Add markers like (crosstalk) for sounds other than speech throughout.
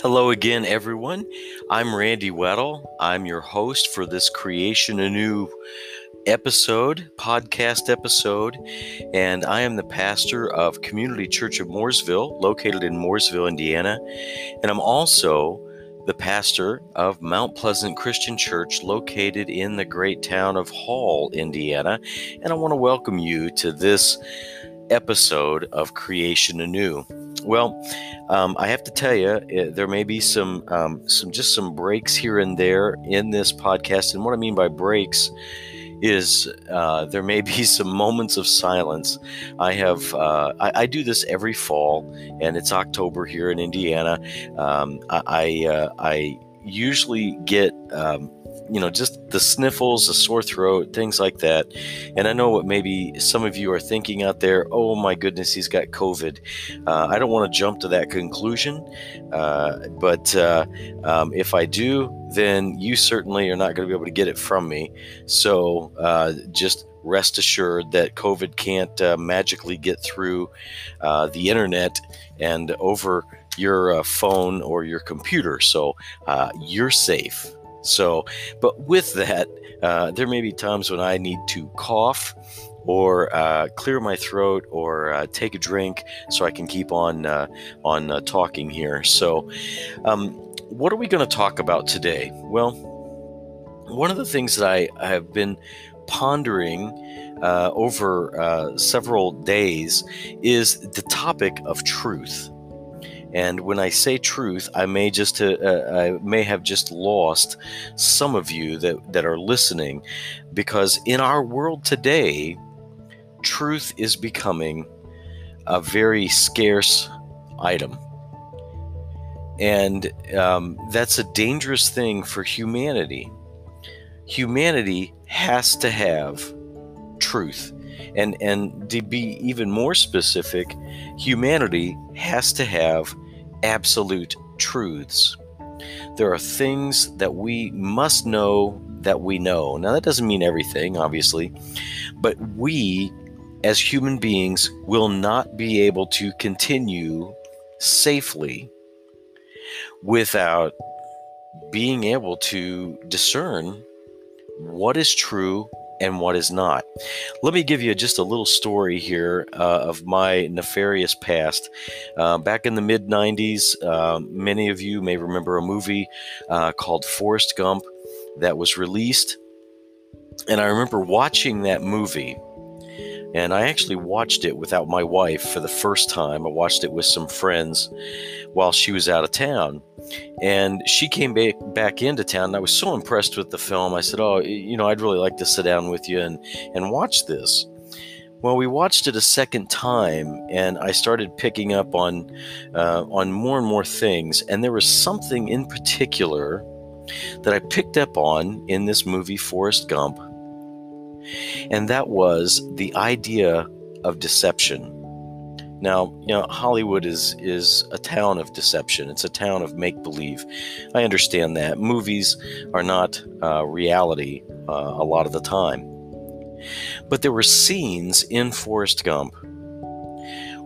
Hello again, everyone. I'm Randy Weddle. I'm your host for this Creation Anew episode, podcast episode, and I am the pastor of Community Church of Mooresville, located in Mooresville, Indiana. And I'm also the pastor of Mount Pleasant Christian Church, located in the great town of Hall, Indiana. And I want to welcome you to this episode of Creation Anew. Well, um, I have to tell you, eh, there may be some, um, some just some breaks here and there in this podcast, and what I mean by breaks is uh, there may (laughs) be some moments of silence. I have uh, I, I, do this every fall, and it's October here in Indiana. Um, I I, uh, I, usually get um, you know, just the sniffles, a sore throat, things like that. And I know what maybe some of you are thinking out there oh my goodness, he's got COVID. Uh, I don't want to jump to that conclusion, uh, but uh, um, if I do, then you certainly are not going to be able to get it from me. So uh, just rest assured that COVID can't uh, magically get through uh, the internet and over your phone or your computer. So you're safe. So, but with that, uh, there may be times when I need to cough or uh, clear my throat or uh, take a drink so I can keep on uh, on uh, talking here. So, um, what are we going to talk about today? Well, one of the things that I, I have been pondering uh, over several days is the topic of truth. And when I say truth, I may just uh, uh, I may have just lost some of you that, that are listening, because in our world today, truth is becoming a very scarce item. And um, that's a dangerous thing for humanity. Humanity has to have truth. And, and to be even more specific, humanity has to have absolute truths. There are things that we must know that we know. Now, that doesn't mean everything, obviously, but we as human beings will not be able to continue safely without being able to discern what is true and what is not. Let me give you just a little story here uh, of my nefarious past. Uh, back in the mid 90s, uh, many of you may remember a movie uh, called Forrest Gump that was released. And I remember watching that movie. And I actually watched it without my wife for the first time. I watched it with some friends while she was out of town. And she came back, back into town, and I was so impressed with the film. I said, Oh, you know, I'd really like to sit down with you and, and watch this. Well, we watched it a second time, and I started picking up on uh, on more and more things. And there was something in particular that I picked up on in this movie, Forrest Gump, and that was the idea of deception. Now, you know, Hollywood is is a town of deception. It's a town of make believe. I understand that movies are not uh, reality uh, a lot of the time, but there were scenes in Forrest Gump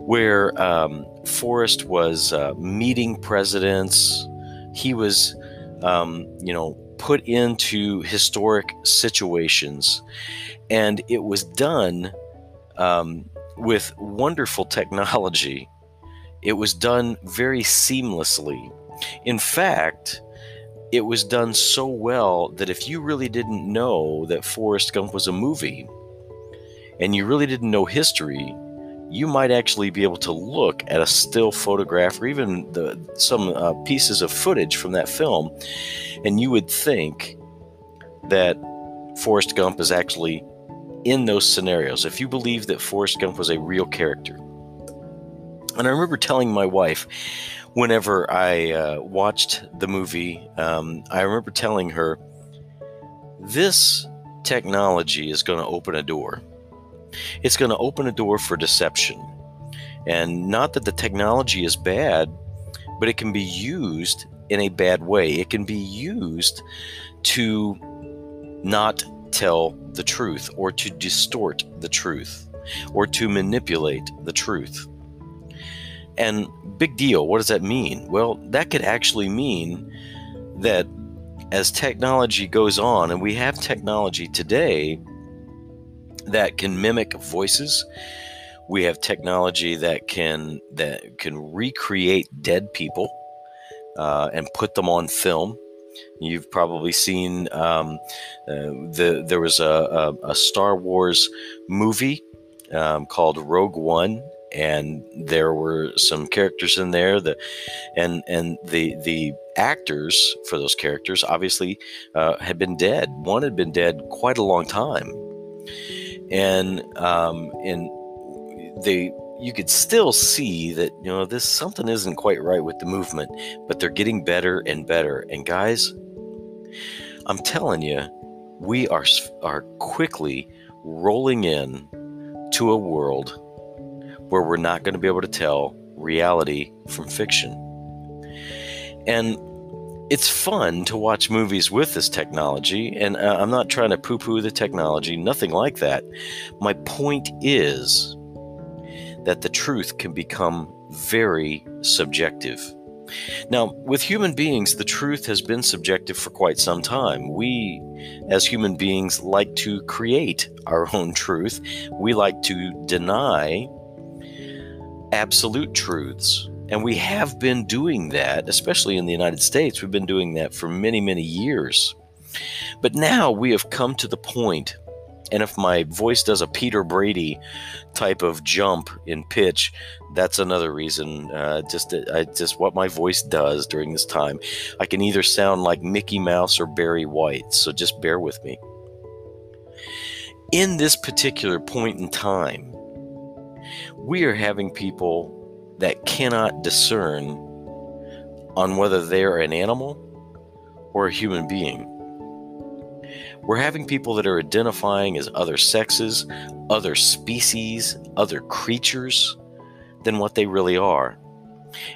where um, Forrest was uh, meeting presidents. He was, um, you know, put into historic situations, and it was done. Um, with wonderful technology. It was done very seamlessly. In fact, it was done so well that if you really didn't know that Forrest Gump was a movie and you really didn't know history, you might actually be able to look at a still photograph or even the, some uh, pieces of footage from that film, and you would think that Forrest Gump is actually in those scenarios, if you believe that Forrest Gump was a real character. And I remember telling my wife, whenever I uh, watched the movie, um, I remember telling her, this technology is going to open a door. It's going to open a door for deception. And not that the technology is bad, but it can be used in a bad way. It can be used to not tell the truth or to distort the truth or to manipulate the truth. And big deal, what does that mean? Well, that could actually mean that as technology goes on, and we have technology today that can mimic voices, we have technology that can that can recreate dead people uh, and put them on film. You've probably seen um, uh, the there was a, a, a, Star Wars movie um, called Rogue One, and there were some characters in there that, and and the the actors for those characters obviously uh, had been dead. One had been dead quite a long time, and um, in they you could still see that you know this something isn't quite right with the movement, but they're getting better and better. And guys, I'm telling you, we are are quickly rolling in to a world where we're not going to be able to tell reality from fiction. And it's fun to watch movies with this technology, and uh, I'm not trying to poo poo the technology, nothing like that. My point is that the truth can become very subjective. Now, with human beings, the truth has been subjective for quite some time. We, as human beings, like to create our own truth. We like to deny absolute truths. And we have been doing that, especially in the United States. We've been doing that for many, many years. But now we have come to the point and if my voice does a Peter Brady type of jump in pitch, that's another reason. Uh, just uh, just what my voice does during this time. I can either sound like Mickey Mouse or Barry White, so just bear with me. In this particular point in time, we are having people that cannot discern on whether they're an animal or a human being. We're having people that are identifying as other sexes, other species, other creatures than what they really are.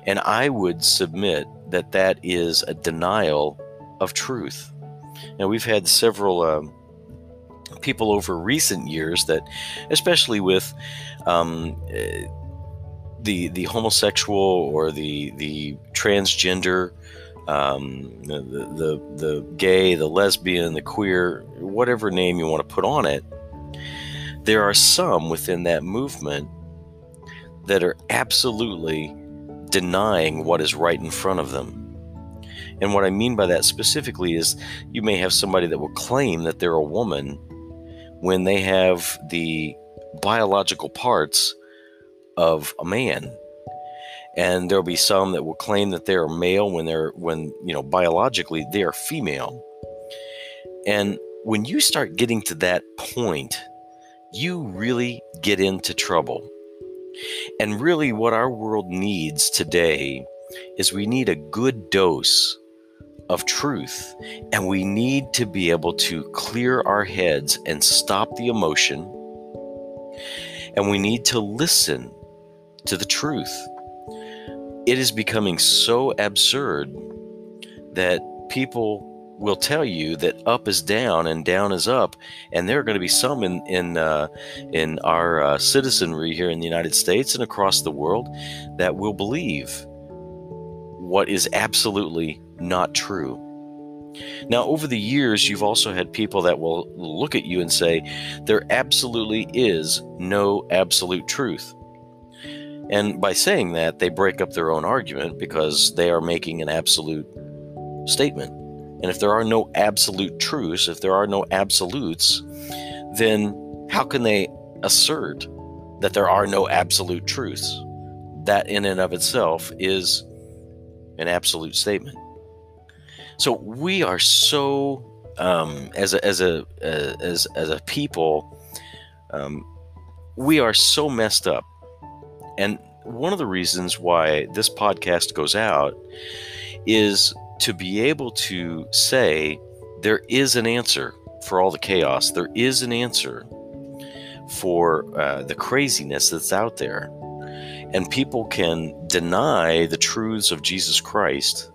And I would submit that that is a denial of truth. Now, we've had several um, people over recent years that, especially with um, the the homosexual or the the transgender um, the, the, the gay, the lesbian, the queer, whatever name you want to put on it, there are some within that movement that are absolutely denying what is right in front of them. And what I mean by that specifically is you may have somebody that will claim that they're a woman when they have the biological parts of a man. And there'll be some that will claim that they're male when they're when you know biologically they are female. And when you start getting to that point you really get into trouble. And really what our world needs today is we need a good dose of truth and we need to be able to clear our heads and stop the emotion. And we need to listen to the truth it is becoming so absurd that people will tell you that up is down and down is up, and there are going to be some in in uh, in our uh, citizenry here in the United States and across the world that will believe what is absolutely not true. Now, over the years, you've also had people that will look at you and say, there absolutely is no absolute truth. And by saying that, they break up their own argument because they are making an absolute statement. And if there are no absolute truths, if there are no absolutes, then how can they assert that there are no absolute truths? That, in and of itself, is an absolute statement. So we are so, um, as a as a uh, as as a people, um, we are so messed up and one of the reasons why this podcast goes out is to be able to say there is an answer for all the chaos, there is an answer for uh, the craziness that's out there. And people can deny the truths of Jesus Christ.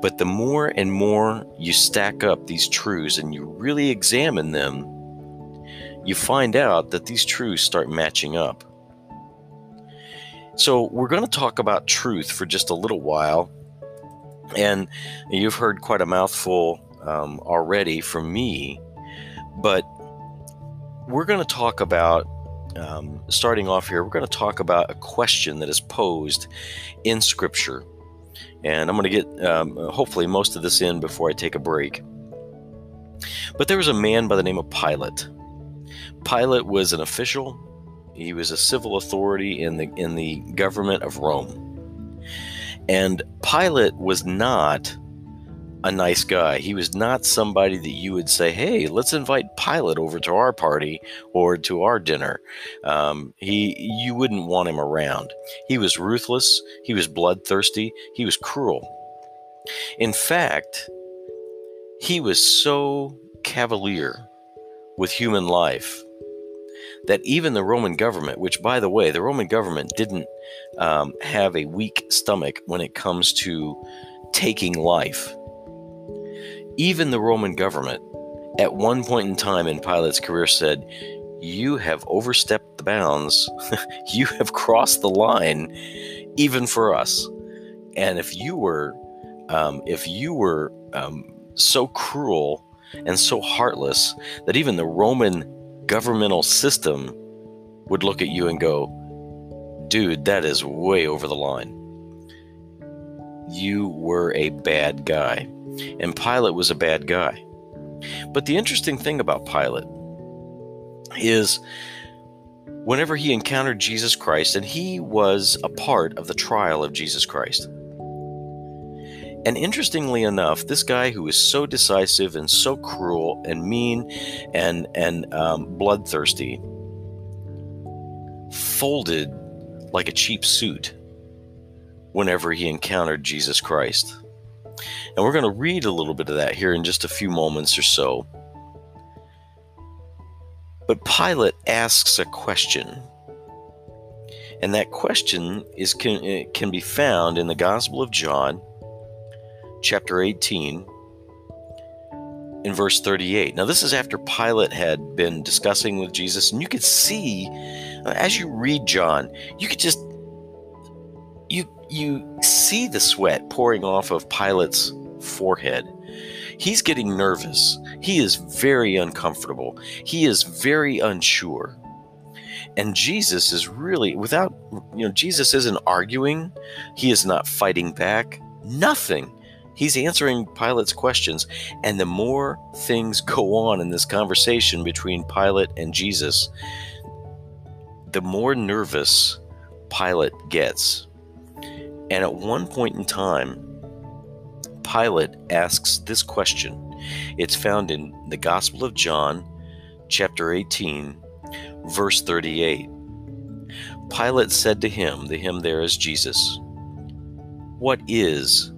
But the more and more you stack up these truths and you really examine them, you find out that these truths start matching up. So, we're going to talk about truth for just a little while. And you've heard quite a mouthful um, already from me, but we're going to talk about, um, starting off here, we're going to talk about a question that is posed in Scripture. And I'm going to get um, hopefully most of this in before I take a break. But there was a man by the name of Pilate. Pilate was an official. He was a civil authority in the in the government of Rome. And Pilate was not a nice guy. He was not somebody that you would say, "Hey, let's invite Pilate over to our party or to our dinner." Um, he, you wouldn't want him around. He was ruthless. He was bloodthirsty. He was cruel. In fact, he was so cavalier with human life that even the Roman government, which, by the way, the Roman government didn't um, have a weak stomach when it comes to taking life even the Roman government, at one point in time in Pilate's career, said, You have overstepped the bounds. (laughs) you have crossed the line, even for us. And if you were, um, if you were um, so cruel and so heartless that even the Roman governmental system would look at you and go, Dude, that is way over the line. You were a bad guy and Pilate was a bad guy. But the interesting thing about Pilate is whenever he encountered Jesus Christ, and he was a part of the trial of Jesus Christ. And interestingly enough, this guy who is so decisive and so cruel and mean and and um, bloodthirsty folded like a cheap suit whenever he encountered Jesus Christ. And we're going to read a little bit of that here in just a few moments or so. But Pilate asks a question. And that question is can, can be found in the Gospel of John, chapter 18, in verse 38. Now, this is after Pilate had been discussing with Jesus, and you could see as you read John, you could just you you see the sweat pouring off of Pilate's forehead. He's getting nervous. He is very uncomfortable. He is very unsure. And Jesus is really without you know Jesus isn't arguing. He is not fighting back. Nothing. He's answering Pilate's questions. And the more things go on in this conversation between Pilate and Jesus, the more nervous Pilate gets and at one point in time, Pilate asks this question. It's found in the Gospel of John, chapter 18, verse 38. Pilate said to him, the him there is Jesus, What is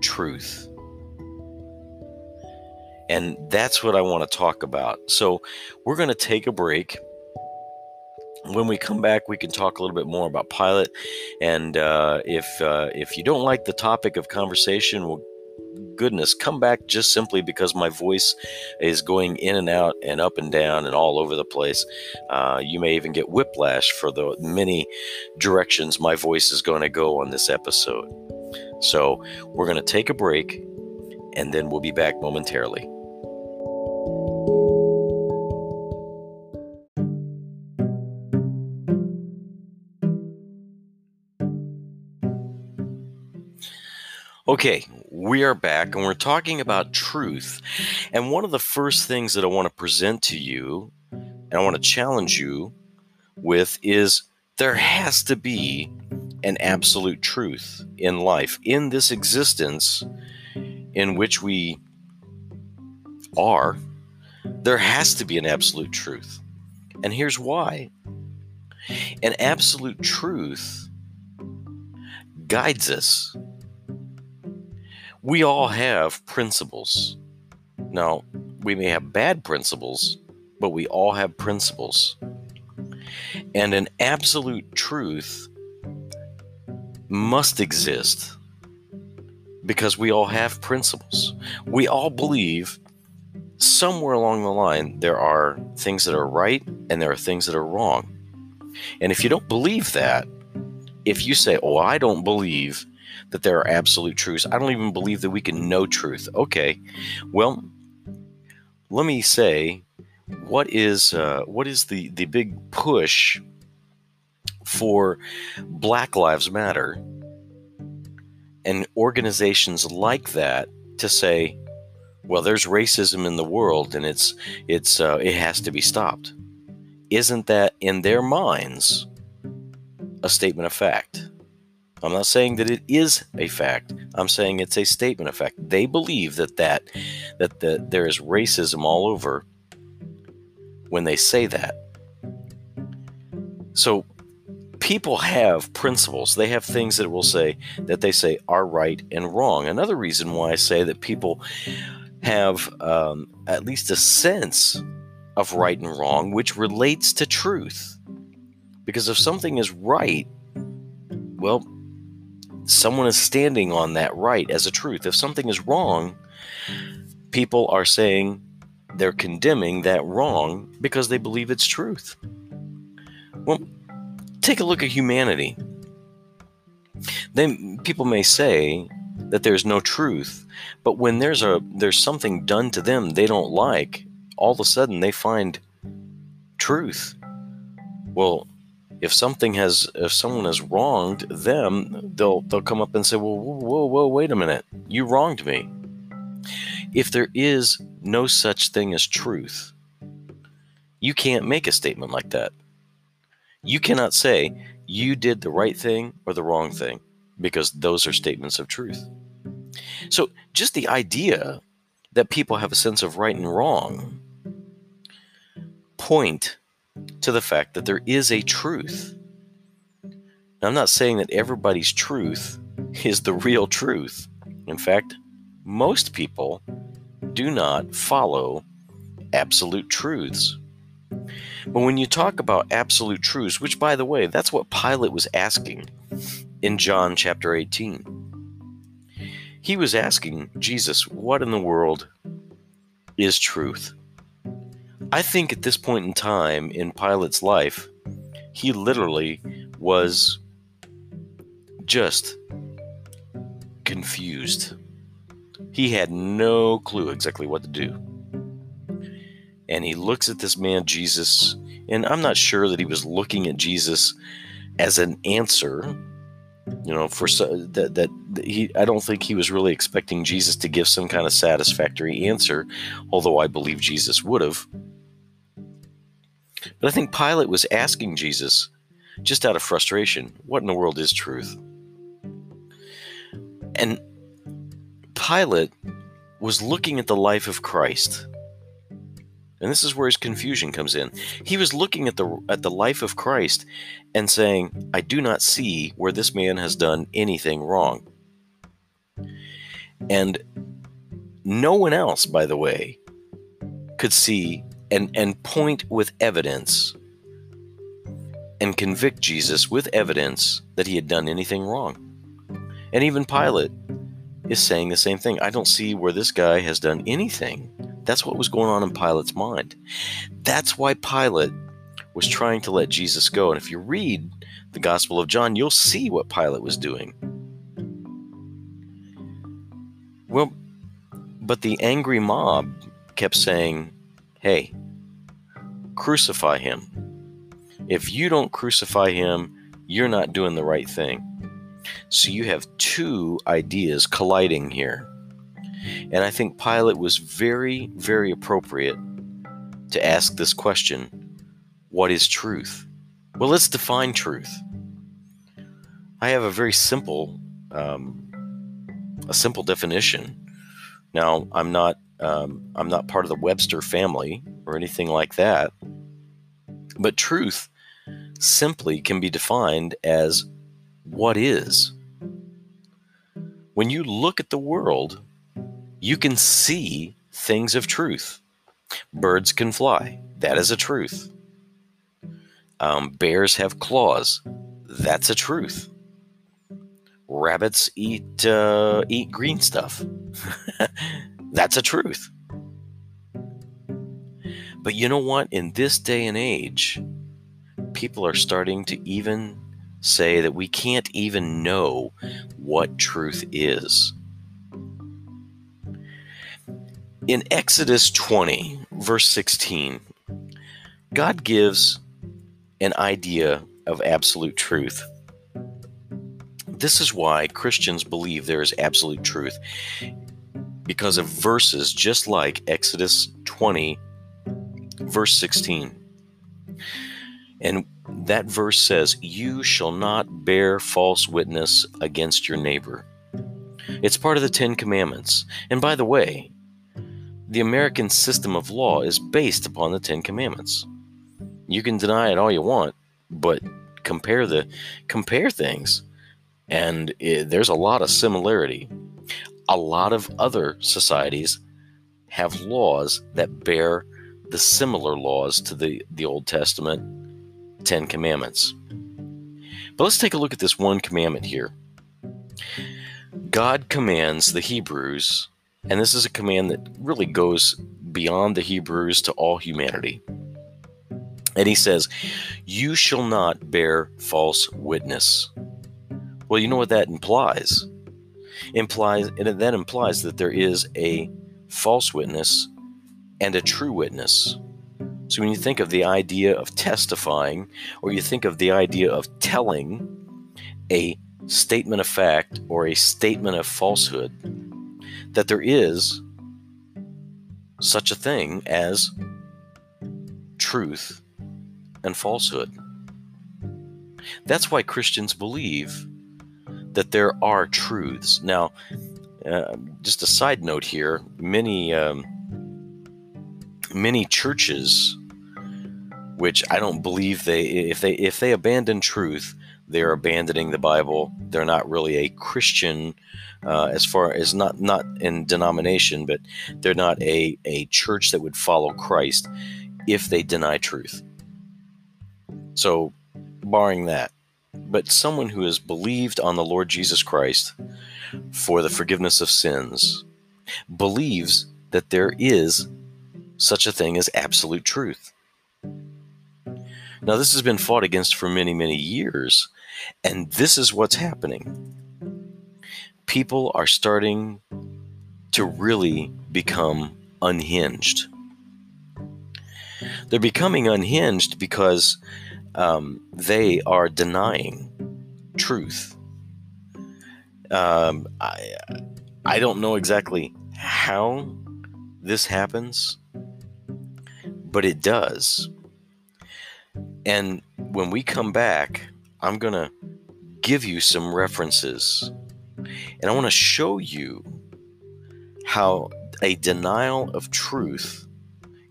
truth? And that's what I want to talk about. So we're going to take a break when we come back, we can talk a little bit more about Pilate. And uh, if uh, if you don't like the topic of conversation, well, goodness, come back just simply because my voice is going in and out and up and down and all over the place. Uh, you may even get whiplash for the many directions my voice is going to go on this episode. So we're going to take a break, and then we'll be back momentarily. Okay, we are back and we're mm-hmm. talking about truth. And one of the first things that I want to present to you and I want to challenge you with is there has to be an absolute truth in life, in this existence in which we are. There has to be an absolute truth. And here's why an absolute truth guides us we all mm. have principles. Now, we may have bad principles, but we all have principles. And an absolute truth must exist because we all have principles. We all believe somewhere along the line there are things that are right and there are things that are wrong. And if you don't believe that, if you say, "Oh, I don't believe that there are absolute truths. I don't even believe that we can know truth." Okay, well, let me say, what is uh, what is the the big push for Black Lives Matter and organizations like that to say, well, there's racism in the world and it's it's uh, it has to be stopped. Isn't that in their minds a statement of fact? I'm not saying that it is a fact. I'm saying it's a statement of fact. They believe that that that the, there is racism all over when they say that. So people have principles. They have things that will say that they say are right and wrong. Another reason why I say that people have um, at least a sense of right and wrong, which relates to truth. Because if something is right, well, someone is standing on that right as a truth. If something is wrong, people are saying they're condemning that wrong because they believe it's truth. Well, take a look at humanity. Then people may say that there's no truth, but when there's a there's something done to them they don't like, all of a sudden they find truth. Well, if something has if someone has wronged them, they'll they'll come up and say, "Well, whoa, whoa, whoa wait a minute. You wronged me." If there is no such thing as truth, you can't make a statement like that. You cannot say you did the right thing or the wrong thing because those are statements of truth. So, just the idea that people have a sense of right and wrong point to the fact that there is a truth. Now, I'm not saying that everybody's truth (laughs) is the real truth. In fact, most people do not follow absolute truths. But when you talk about absolute truths, which by the way, that's what Pilate was asking in John chapter 18, he was asking Jesus, What in the world is truth? I think at this point in time in Pilate's life, he literally was just confused. He had no clue exactly what to do. And he looks at this man, Jesus, and I'm not sure that he was looking at Jesus as an answer. You know, for so, that, that he, I don't think he was really expecting Jesus to give some kind of satisfactory answer, although I believe Jesus would have. But I think Pilate was asking Jesus, just out of frustration, what in the world is truth? And Pilate was looking at the life of Christ. And this is where his confusion comes in. He was looking at the at the life of Christ and saying, "I do not see where this man has done anything wrong." And no one else, by the way, could see and and point with evidence and convict Jesus with evidence that he had done anything wrong. And even Pilate is saying the same thing. I don't see where this guy has done anything. That's what was going on in Pilate's mind. That's why Pilate was trying to let Jesus go. And if you read the Gospel of John, you'll see what Pilate was doing. Well, but the angry mob kept saying, Hey, crucify him. If you don't crucify him, you're not doing the right thing. So you have two ideas colliding here. And I think Pilate was very, very appropriate to ask this question What is truth? Well, let's define truth. I have a very simple, um, a simple definition. Now, I'm not, um, I'm not part of the Webster family or anything like that. But truth simply can be defined as what is. When you look at the world, you can see things of truth. Birds can fly. That is a truth. Um, bears have claws. That's a truth. Rabbits eat uh, eat green stuff. (laughs) That's a truth. But you know what? In this day and age, people are starting to even say that we can't even know what truth is. In Exodus 20, verse 16, God gives an idea of absolute truth. This is why Christians believe there is absolute truth because of verses just like Exodus 20, verse 16. And that verse says, You shall not bear false witness against your neighbor. It's part of the Ten Commandments. And by the way, the American system of law is based upon the Ten Commandments. You can deny it all you want, but compare the compare things, and it, there's a lot of similarity. A lot of other societies have laws that bear the similar laws to the, the Old Testament Ten Commandments. But let's take a look at this one commandment here. God commands the Hebrews, and this is a command that really goes beyond the Hebrews to all humanity. And he says, You shall not bear false witness. Well, you know what that implies? Implies and that implies that there is a false witness and a true witness. So when you think of the idea of testifying, or you think of the idea of telling a statement of fact or a statement of falsehood, that there is such a thing as truth and falsehood. That's why Christians believe that there are truths. Now, uh, just a side note here: many um, many churches, which I don't believe they if they if they abandon truth, they're abandoning the Bible. They're not really a Christian, uh, as far as not not in denomination, but they're not a a church that would follow Christ if they deny truth. So, barring that, but someone who has believed on the Lord Jesus Christ for the forgiveness of sins believes that there is such a thing as absolute truth. Now, this has been fought against for many, many years, and this is what's happening. People are starting to really become unhinged. They're becoming unhinged because um, they are denying truth. Um, I, I don't know exactly how this happens, but it does. And when we come back, I'm going to give you some references and I want to show you how a denial of truth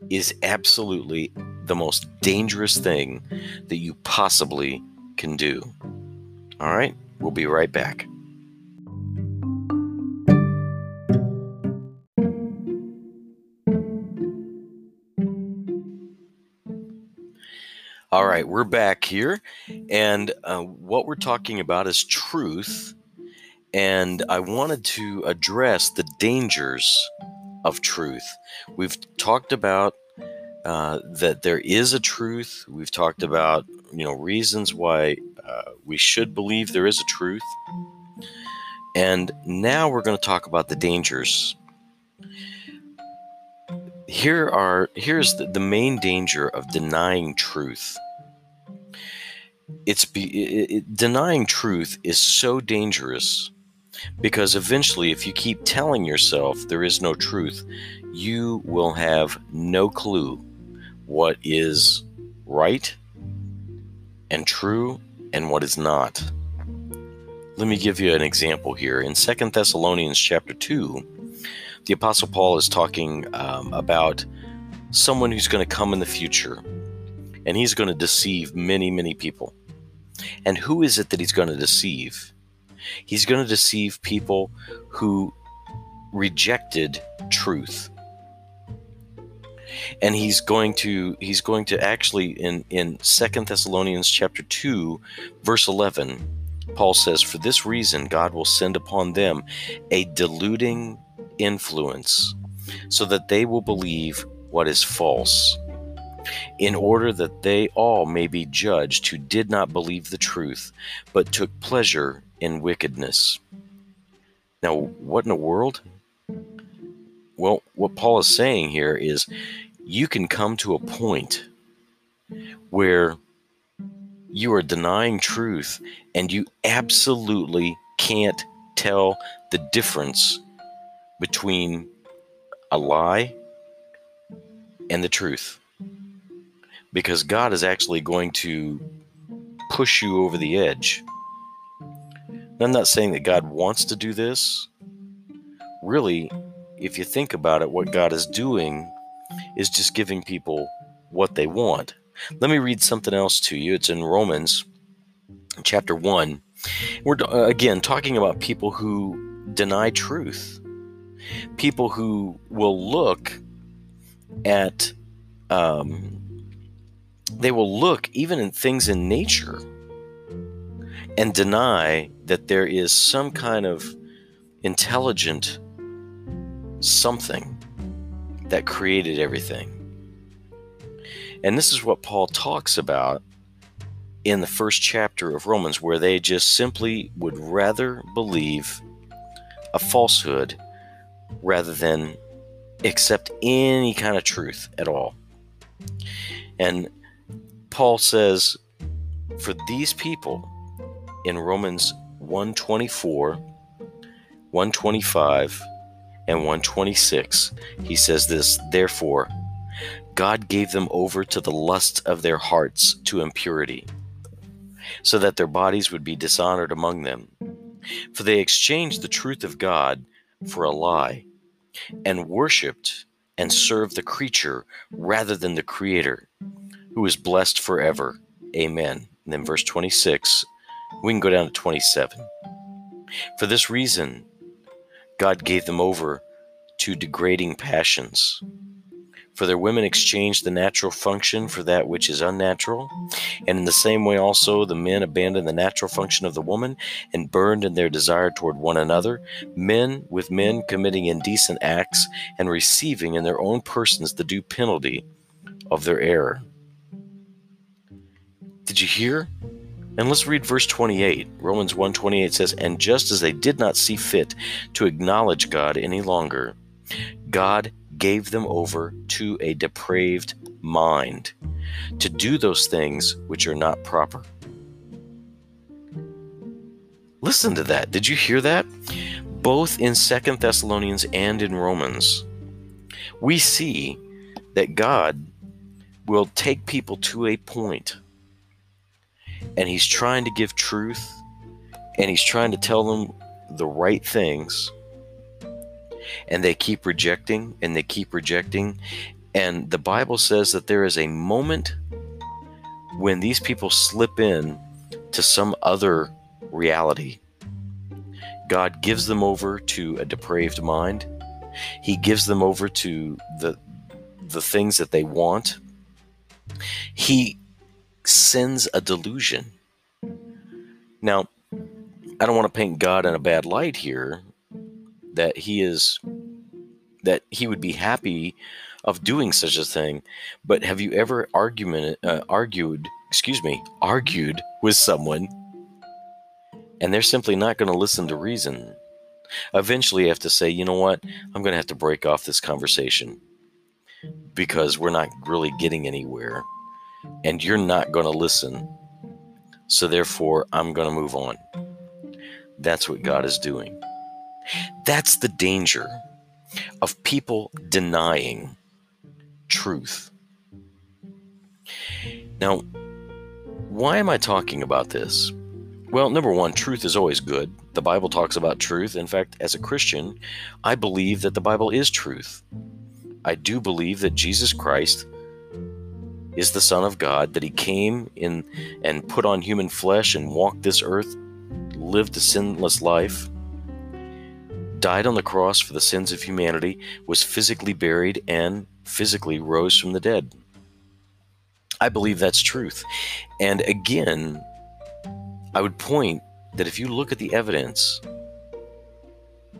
is absolutely the most dangerous thing that you possibly can do. All right, we'll be right back. All right, we're back here, and uh, what we're talking about is truth. And I wanted to address the dangers of truth. We've talked about uh, that there is a truth. We've talked about you know reasons why uh, we should believe there is a truth, and now we're going to talk about the dangers. Here are here's the, the main danger of denying truth. It's be, it, it, denying truth is so dangerous because eventually, if you keep telling yourself there is no truth, you will have no clue what is right and true and what is not. Let me give you an example here. In Second Thessalonians chapter 2, the Apostle Paul is talking um, about someone who's going to come in the future and he's going to deceive many, many people. And who is it that he's going to deceive? He's going to deceive people who rejected truth and he's going to he's going to actually in in Second Thessalonians chapter 2 verse 11 Paul says for this reason God will send upon them a deluding influence so that they will believe what is false in order that they all may be judged who did not believe the truth, but took pleasure in wickedness. Now, what in the world? Well, what Paul is saying here is you can come to a point where you are denying truth and you absolutely can't tell the difference between a lie and the truth. Because God is actually going to push you over the edge. I'm not saying that God wants to do this. Really, if you think about it, what God is doing is just giving people what they want. Let me read something else to you. It's in Romans chapter 1. We're uh, again talking about people who deny truth, people who will look at, um, they will look even in things in nature and deny that there is some kind of intelligent something that created everything. And this is what Paul talks about in the first chapter of Romans, where they just simply would rather believe a falsehood rather than accept any kind of truth at all. And Paul says, for these people in Romans 124, 125, and 126, he says this, therefore, God gave them over to the lust of their hearts to impurity, so that their bodies would be dishonored among them. For they exchanged the truth of God for a lie, and worshipped and served the creature rather than the Creator, who is blessed forever. Amen. And then verse 26, we can go down to 27. For this reason, God gave them over to degrading passions for their women exchanged the natural function for that which is unnatural. And in the same way, also, the men abandoned the natural function of the woman and burned in their desire toward one another, men with men committing indecent acts and receiving in their own persons the due penalty of their error. Did you hear? And let's read verse 28. Romans 1:28 says, "And just as they did not see fit to acknowledge God any longer, God gave them over to a depraved mind to do those things which are not proper. Listen to that. Did you hear that? Both in Second Thessalonians and in Romans, we see that God will take people to a point and he's trying to give truth and he's trying to tell them the right things and they keep rejecting and they keep rejecting. And the Bible says that there is a moment when these people slip in to some other reality. God gives them over to a depraved mind. He gives them over to the the things that they want. He sends a delusion. Now, I don't want to paint God in a bad light here that he is that he would be happy of doing such a thing. But have you ever argument uh, argued, excuse me, argued with someone and they're simply not going to listen to reason? Eventually you have to say, "You know what? I'm going to have to break off this conversation because we're not really getting anywhere and you're not going to listen. So therefore, I'm going to move on." That's what God is doing. That's the danger of people denying truth. Now, why am I talking about this? Well, number one, truth is always good. The Bible talks about truth. In fact, as a Christian, I believe that the Bible is truth. I do believe that Jesus Christ is the Son of God, that He came in and put on human flesh and walked this earth, lived a sinless life, died on the cross for the sins of humanity, was physically buried, and physically rose from the dead. I believe that's truth. And again, I would point that if you look at the evidence,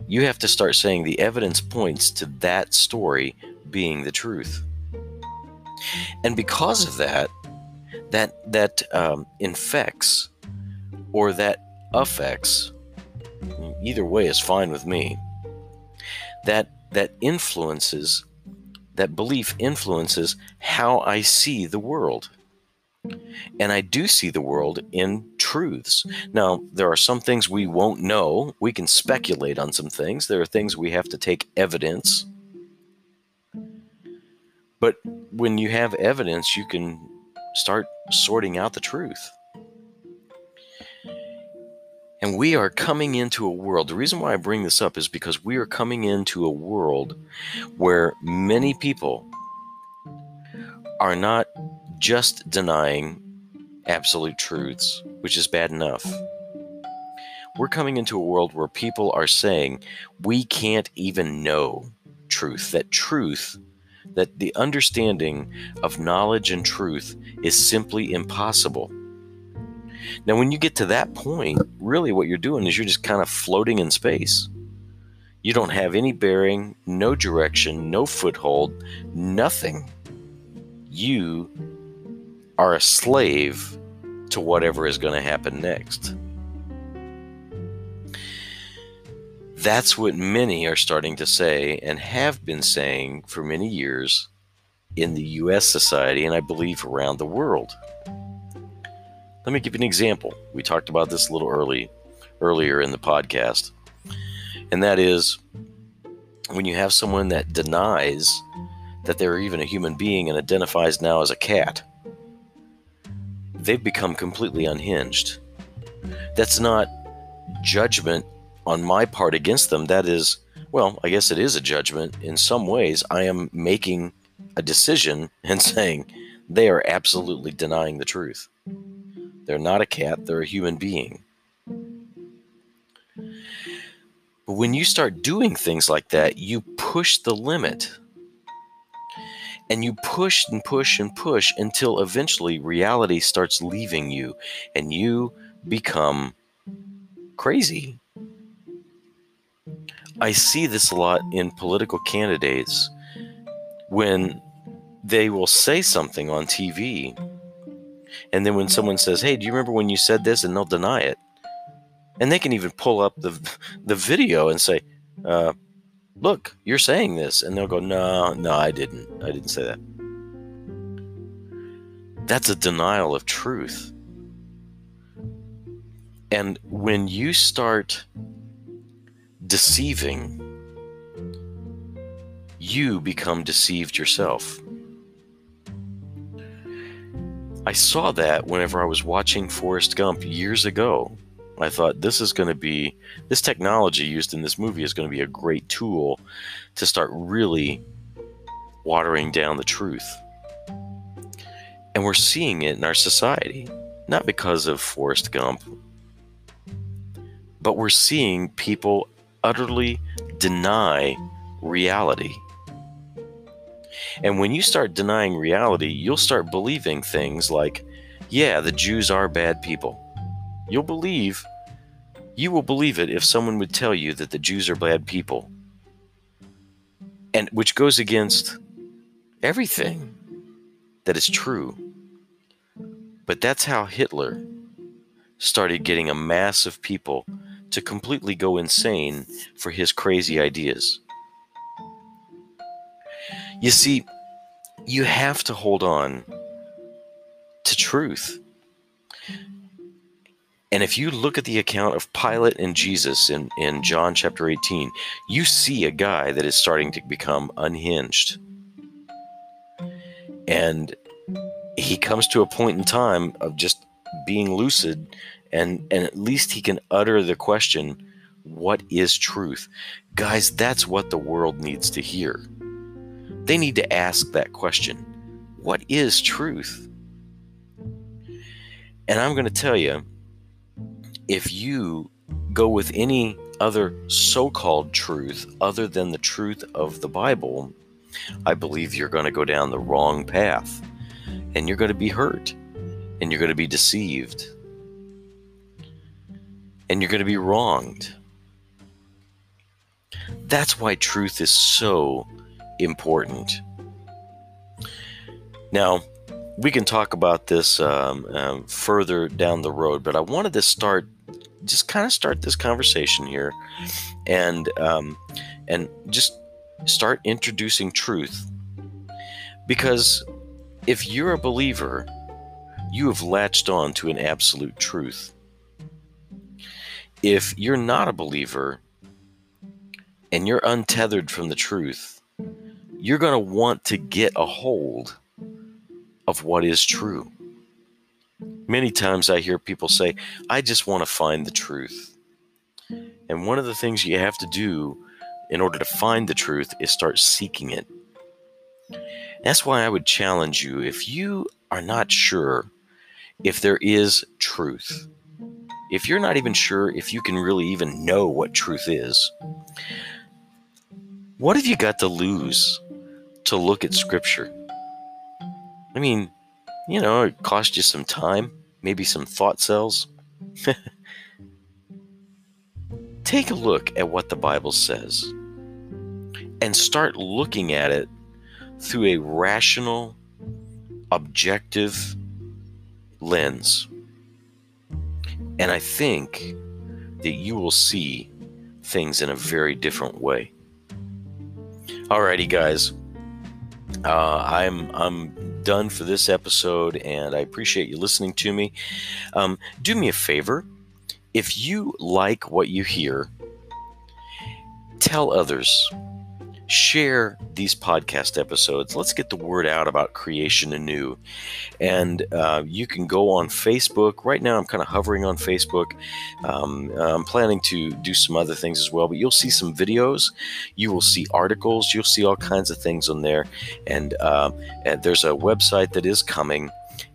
you have to start saying the evidence points to that story being the truth. And because of that, that that um, infects or that affects either way is fine with me that that influences that belief influences how i see the world. And i do see the world in truths. Now there are some things we won't know. We can speculate on some things. There are things we have to take evidence but when you have evidence you can start sorting out the truth and we are coming into a world. The reason why I bring this up is because we are coming into a world where many people are not just denying absolute truths, which is bad enough. We're coming into a world where people are saying we can't even know truth, that truth, that the understanding of knowledge and truth is simply impossible. Now, when you get to that point, really what you're doing is you're just kind of floating in space. You don't have any bearing, no direction, no foothold, nothing. You are a slave to whatever is going to happen next. That's what many are starting to say and have been saying for many years in the US society and I believe around the world. Let me give you an example. We talked about this a little early earlier in the podcast. And that is when you have someone that denies that they're even a human being and identifies now as a cat, they've become completely unhinged. That's not judgment on my part against them. That is, well, I guess it is a judgment. In some ways, I am making a decision (laughs) and saying they are absolutely denying the truth. They're not a cat, they're a human being. But when you start doing things like that, you push the limit. And you push and push and push until eventually reality starts leaving you and you become crazy. I see this a lot in political candidates when they will say something on TV and then when someone says, "Hey, do you remember when you said this?" and they'll deny it, and they can even pull up the the video and say, uh, "Look, you're saying this," and they'll go, "No, no, I didn't. I didn't say that." That's a denial of truth. And when you start deceiving, you become deceived yourself. I saw that whenever I was watching Forrest Gump years ago. I thought this is going to be, this technology used in this movie is going to be a great tool to start really watering down the truth. And we're seeing it in our society, not because of Forrest Gump, but we're seeing people utterly deny reality. And when you start denying reality, you'll start believing things like, yeah, the Jews are bad people. You'll believe, you will believe it if someone would tell you that the Jews are bad people. And which goes against everything that is true. But that's how Hitler started getting a mass of people to completely go insane for his crazy ideas. You see, you have to hold on to truth. And if you look at the account of Pilate and Jesus in, in John chapter 18, you see a guy that is starting to become unhinged. And he comes to a point in time of just being lucid, and, and at least he can utter the question, What is truth? Guys, that's what the world needs to hear. They need to ask that question What is truth? And I'm going to tell you if you go with any other so called truth other than the truth of the Bible, I believe you're going to go down the wrong path and you're going to be hurt and you're going to be deceived and you're going to be wronged. That's why truth is so important. Now, we can talk about this um, um, further down the road, but I wanted to start, just kind of start this conversation here, and um, and just start introducing truth, because if you're a believer, you have latched on to an absolute truth. If you're not a believer and you're untethered from the truth, you're going to want to get a hold of what is true. Many times I hear people say, I just want to find the truth. And one of the things you have to do in order to find the truth is start seeking it. That's why I would challenge you if you are not sure if there is truth, if you're not even sure if you can really even know what truth is, what have you got to lose to look at Scripture? I mean, you know, it cost you some time, maybe some thought cells. (laughs) Take a look at what the Bible says and start looking at it through a rational, objective lens. And I think that you will see things in a very different way. Alrighty, guys. Uh, I'm I'm done for this episode, and I appreciate you listening to me. Um, do me a favor. If you like what you hear, tell others. Share these podcast episodes. Let's get the word out about creation anew. And uh, you can go on Facebook. Right now, I'm kind of hovering on Facebook. Um, I'm planning to do some other things as well, but you'll see some videos. You will see articles. You'll see all kinds of things on there. And, uh, and there's a website that is coming.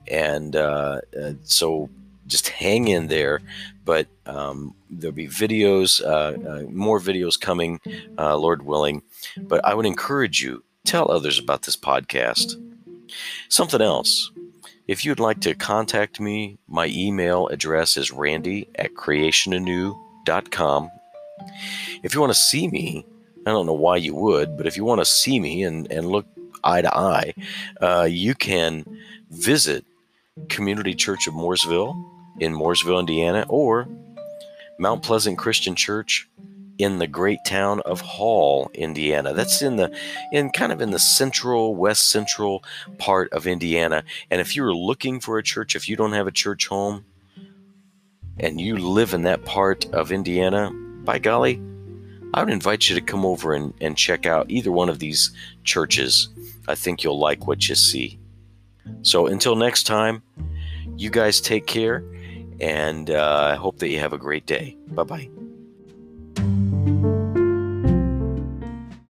And uh, uh so just hang in there. But um, there'll be videos, uh, uh, more videos coming, uh, Lord willing. But I would encourage you tell others about this podcast. Something else. If you'd like to contact me, my email address is randy at creationanew.com. If you want to see me, I don't know why you would, but if you want to see me and, and look eye to eye, uh, you can visit Community Church of Mooresville in Mooresville, Indiana, or Mount Pleasant Christian Church in the great town of Hall, Indiana. That's in the in kind of in the central west central part of Indiana. And if you're looking for a church, if you don't have a church home and you live in that part of Indiana, by golly, I would invite you to come over and, and check out either one of these churches. I think you'll like what you see. So until next time, you guys take care and uh, I hope that you have a great day. Bye bye.